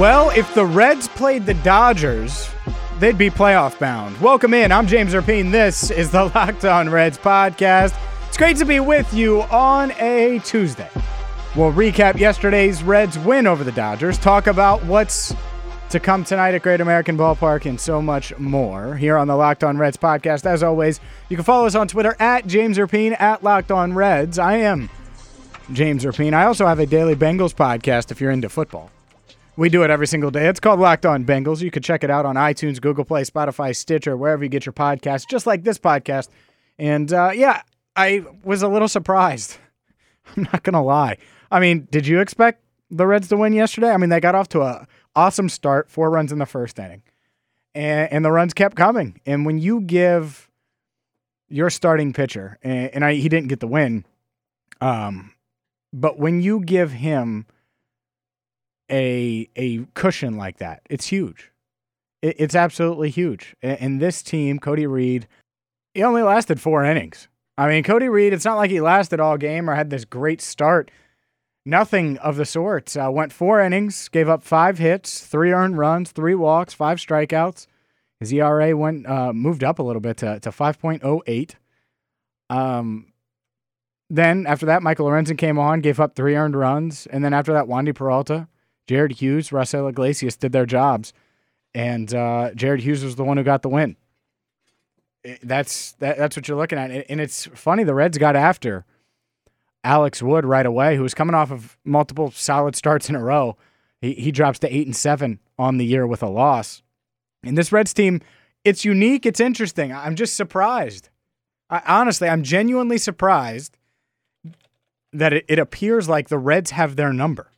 Well, if the Reds played the Dodgers, they'd be playoff bound. Welcome in. I'm James Rapien. This is the Locked On Reds podcast. It's great to be with you on a Tuesday. We'll recap yesterday's Reds win over the Dodgers, talk about what's to come tonight at Great American Ballpark, and so much more here on the Locked On Reds podcast. As always, you can follow us on Twitter at James Rapien, at Locked On Reds. I am James Rapien. I also have a daily Bengals podcast if you're into football. We do it every single day. It's called Locked On Bengals. You can check it out on iTunes, Google Play, Spotify, Stitcher, wherever you get your podcasts, just like this podcast. And uh, yeah, I was a little surprised. I'm not gonna lie. I mean, did you expect the Reds to win yesterday? I mean, they got off to a awesome start, four runs in the first inning, and, and the runs kept coming. And when you give your starting pitcher, and, and I, he didn't get the win, um, but when you give him a a cushion like that. It's huge. It, it's absolutely huge. And, this team, Cody Reed, he only lasted four innings. I mean, Cody Reed, it's not like he lasted all game or had this great start. Nothing of the sort. Uh, went four innings, gave up five hits, three earned runs, three walks, five strikeouts. His ERA went uh, moved up a little bit to, to 5.08. Um, then after that, Michael Lorenzen came on, gave up three earned runs, and then after that, Wandy Peralta Jared Hughes, Raisel Iglesias did their jobs, and uh, Jared Hughes was the one who got the win. That's that, that's what you're looking at, and it's funny. The Reds got after Alex Wood right away, who was coming off of multiple solid starts in a row. He he drops to eight and seven on the year with a loss. And this Reds team, it's unique. It's interesting. I'm just surprised. I, honestly, I'm genuinely surprised that it, it appears like the Reds have their number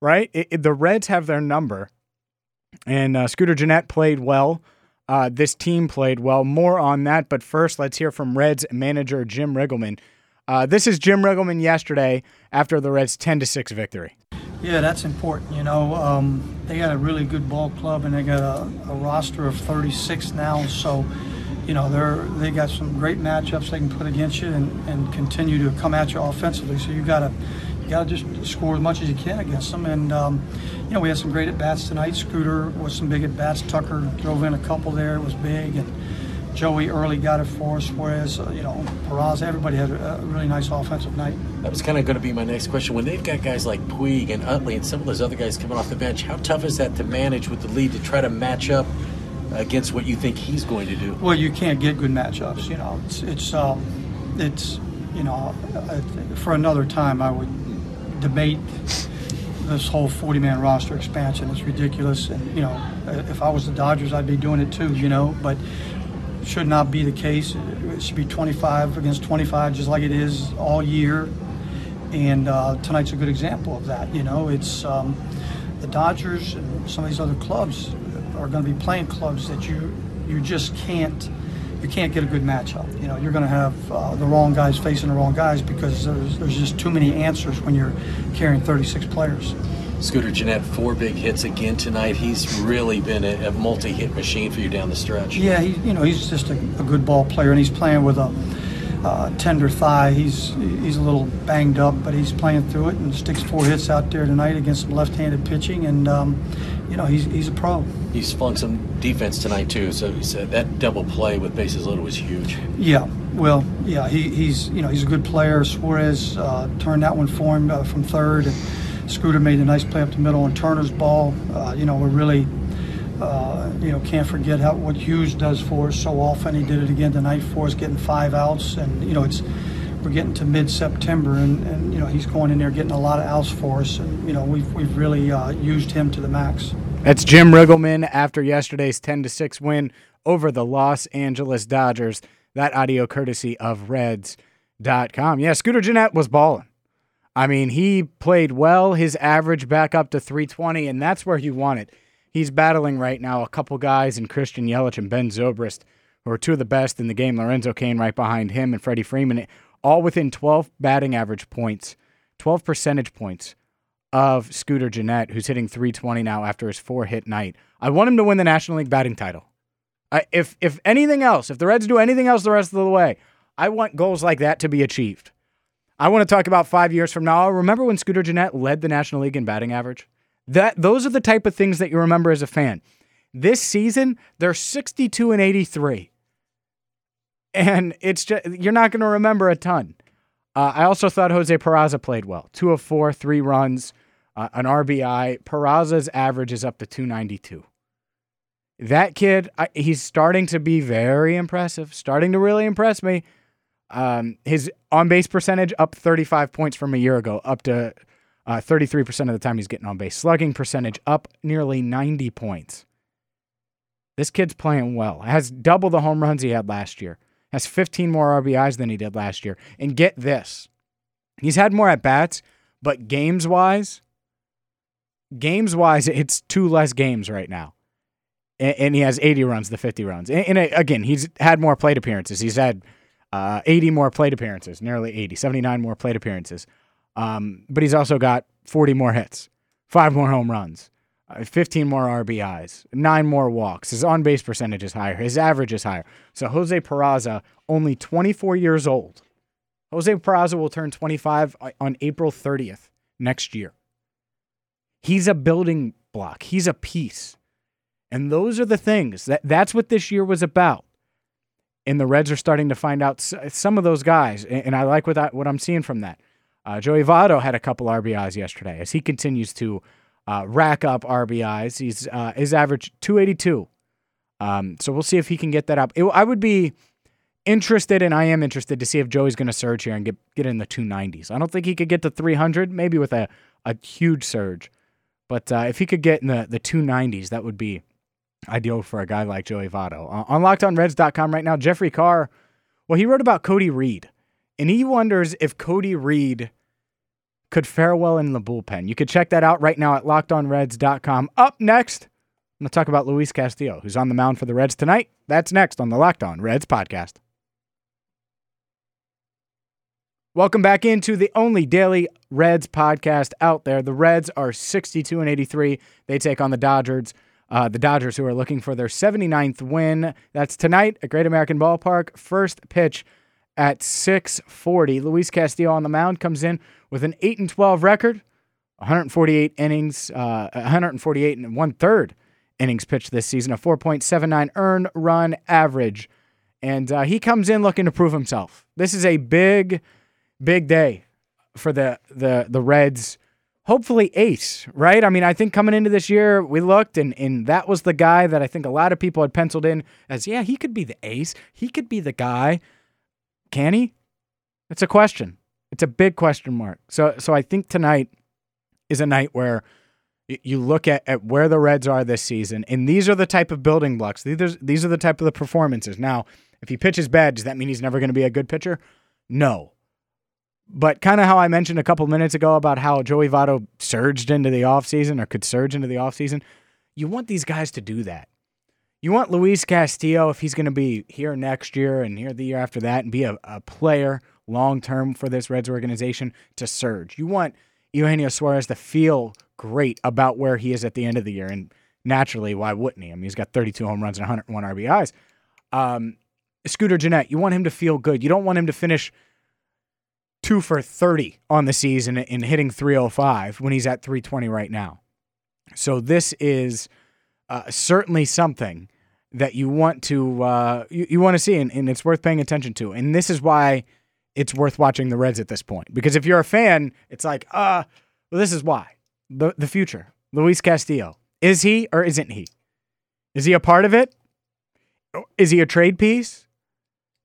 right? It, it, the Reds have their number, and uh, Scooter Gennett played well. Uh, this team played well. More on that, but first, let's hear from Reds manager Jim Riggleman. Uh, this is Jim Riggleman yesterday after the Reds' ten to six victory. Yeah, that's important. You know, um, they got a really good ball club, and they got a, a roster of 36 now. So, you know, they're they got some great matchups they can put against you and, and continue to come at you offensively. So you got to got to just score as much as you can against them. And um, you know, we had some great at bats tonight. Scooter was some big at bats. Tucker drove in a couple there. It was big, and Joey early got it for us. Whereas uh, you know, Peraza, everybody had a, really nice offensive night. That was kind of going to be my next question. When they've got guys like Puig and Utley and some of those other guys coming off the bench, how tough is that to manage with the lead to try to match up? Against what you think he's going to do. Well, you can't get good matchups. You know, it's it's um, it's you know, for another time I would debate this whole 40-man roster expansion. It's ridiculous, and you know, if I was the Dodgers, I'd be doing it too. You know, but should not be the case. It should be 25 against 25, just like it is all year. And uh, tonight's a good example of that. You know, it's um, the Dodgers and some of these other clubs are going to be playing clubs that you you just can't you can't get a good matchup. You know, you're going to have uh, the wrong guys facing the wrong guys because there's, there's just too many answers when you're carrying 36 players. Scooter Gennett, four big hits again tonight. He's really been a, a multi-hit machine for you down the stretch. Yeah, he, you know, he's just a, a good ball player, and he's playing with a uh, tender thigh. He's he's a little banged up, but he's playing through it and sticks four hits out there tonight against some left-handed pitching, and um, you know he's he's a pro. He's flung some defense tonight too. So he said that double play with bases loaded was huge. Yeah, well, yeah, he, he's you know he's a good player. Suarez uh, turned that one for him uh, from third, and Scooter made a nice play up the middle on Turner's ball. Uh, you know we're really uh, you know, can't forget how what Hughes does for us so often. He did it again tonight for us, getting five outs, and you know, it's we're getting to mid-September, and, and you know, he's going in there getting a lot of outs for us, and you know, we've we've really uh, used him to the max. That's Jim Riggleman after yesterday's ten to six win over the Los Angeles Dodgers. That audio courtesy of Reds.com. Yeah, Scooter Gennett was balling. I mean, he played well. His average back up to 320, and that's where you want it he's battling right now a couple guys in Christian Yelich and Ben Zobrist, who are two of the best in the game. Lorenzo Cain right behind him and Freddie Freeman, all within 12 batting average points, 12 percentage points of Scooter Gennett, who's hitting 320 now after his four hit night. I want him to win the National League batting title. I, if if anything else, if the Reds do anything else the rest of the way, I want goals like that to be achieved. I want to talk about five years from now. Remember when Scooter Gennett led the National League in batting average? That those are the type of things that you remember as a fan. This season, they're 62 and 83. And it's just you're not going to remember a ton. Uh, I also thought Jose Peraza played well. Two of four, three runs, uh, an RBI. Peraza's average is up to 292. That kid, I, he's starting to be very impressive, starting to really impress me. Um, his on base percentage up 35 points from a year ago, up to uh, 33% of the time he's getting on base. Slugging percentage up nearly 90 points. This kid's playing well. Has double the home runs he had last year. Has 15 more RBIs than he did last year. And get this he's had more at bats, but games wise, games wise, it's two less games right now. And, and he has 80 runs, the 50 runs. And, and, again, he's had more plate appearances. He's had uh, 80 more plate appearances, nearly 80, 79 more plate appearances. Um, but he's also got 40 more hits, five more home runs, uh, 15 more RBIs, nine more walks. His on base percentage is higher. His average is higher. So Jose Peraza, only 24 years old. Jose Peraza will turn 25 on April 30th next year. He's a building block. He's a piece. And those are the things that that's what this year was about. And the Reds are starting to find out some of those guys. And I like what, I, what I'm seeing from that. Uh, Joey Votto had a couple RBIs yesterday as he continues to uh, rack up RBIs. He's uh, his average 282. Um, so we'll see if he can get that up. It, I would be interested, and I am interested to see if Joey's going to surge here and get get in the 290s. I don't think he could get to 300, maybe with a, a huge surge, but uh, if he could get in the, the 290s, that would be ideal for a guy like Joey Votto. Uh, on LockedOnReds.com right now, Jeffrey Carr, well, he wrote about Cody Reed, and he wonders if Cody Reed could fare well in the bullpen. You could check that out right now at LockedOnReds.com. Up next, I'm going to talk about Luis Castillo, who's on the mound for the Reds tonight. That's next on the Locked On Reds podcast. Welcome back into the only daily Reds podcast out there. The Reds are 62 and 83. They take on the Dodgers. Uh, the Dodgers, who are looking for their 79th win. That's tonight at Great American Ballpark. First pitch at 6:40. Luis Castillo on the mound comes in with an 8 and 12 record, 148 innings, uh, 148 and one third innings pitched this season, a 4.79 earned run average, and uh, he comes in looking to prove himself. This is a big, big day for the the the Reds hopefully ace, right? I mean, I think coming into this year, we looked and, and that was the guy that I think a lot of people had penciled in as, yeah, he could be the ace. He could be the guy. Can he? It's a question. It's a big question mark. So so I think tonight is a night where you look at, at where the Reds are this season, and these are the type of building blocks. These are, these are the type of the performances. Now, if he pitches bad, does that mean he's never going to be a good pitcher? No. But kind of how I mentioned a couple minutes ago about how Joey Votto surged into the offseason or could surge into the offseason, you want these guys to do that. You want Luis Castillo, if he's going to be here next year and here the year after that and be a, a player long term for this Reds organization, to surge. You want Eugenio Suarez to feel great about where he is at the end of the year. And naturally, why wouldn't he? I mean, he's got 32 home runs and 101 RBIs. Um, Scooter Gennett, you want him to feel good. You don't want him to finish – two for 30 on the season and hitting 305 when he's at 320 right now. So this is uh, certainly something that you want to uh, you, you want to see and, and it's worth paying attention to. And this is why it's worth watching the Reds at this point. Because if you're a fan, it's like, uh, well, this is why. The the future. Luis Castillo. Is he or isn't he? Is he a part of it? Is he a trade piece?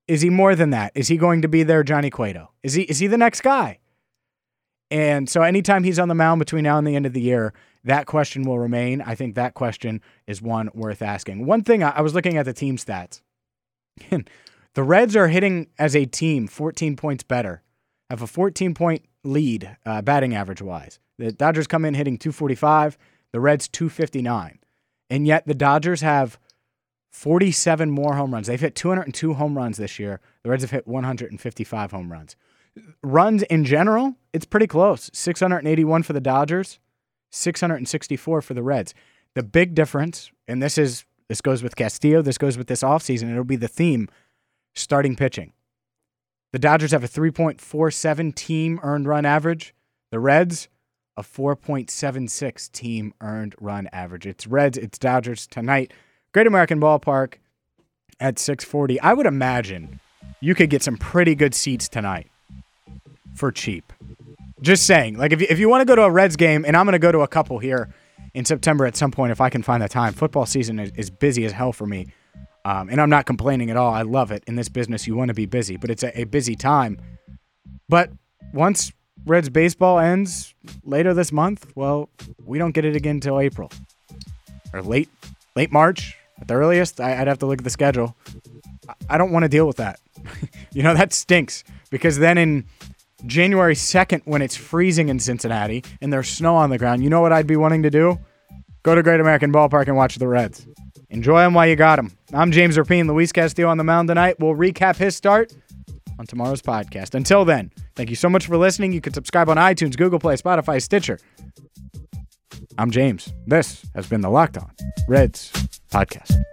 Is he more than that? Is he going to be their Johnny Cueto? Is he is he the next guy? And so anytime he's on the mound between now and the end of the year, that question will remain. I think that question is one worth asking. One thing I was looking at the team stats. the Reds are hitting as a team 14 points better, have a 14 point lead uh, batting average wise. The Dodgers come in hitting 245, the Reds 259. And yet the Dodgers have 47 more home runs. They've hit 202 home runs this year. The Reds have hit 155 home runs. Runs in general, it's pretty close. 681 for the Dodgers, 664 for the Reds. The big difference, and this is this goes with Castillo, this goes with this offseason, it'll be the theme, starting pitching. The Dodgers have a 3.47 team earned run average. The Reds, a 4.76 team earned run average. It's Reds, it's Dodgers tonight. Great American Ballpark at 640. I would imagine you could get some pretty good seats tonight for cheap. Just saying. Like if you, if you want to go to a Reds game, and I'm going to go to a couple here in September at some point if I can find the time. Football season is, is busy as hell for me. Um, and I'm not complaining at all. I love it. In this business, you want to be busy, but it's a, a busy time. But once Reds baseball ends later this month, well, we don't get it again until April or late late March at the earliest. I, would have to look at the schedule. I don't want to deal with that. you know that stinks because then in January 2nd, when it's freezing in Cincinnati and there's snow on the ground, you know what I'd be wanting to do? Go to Great American Ballpark and watch the Reds. Enjoy them while you got them. I'm James Rapien. Luis Castillo on the mound tonight. We'll recap his start on tomorrow's podcast. Until then, thank you so much for listening. You can subscribe on iTunes, Google Play, Spotify, Stitcher. I'm James. This has been the Locked On Reds podcast.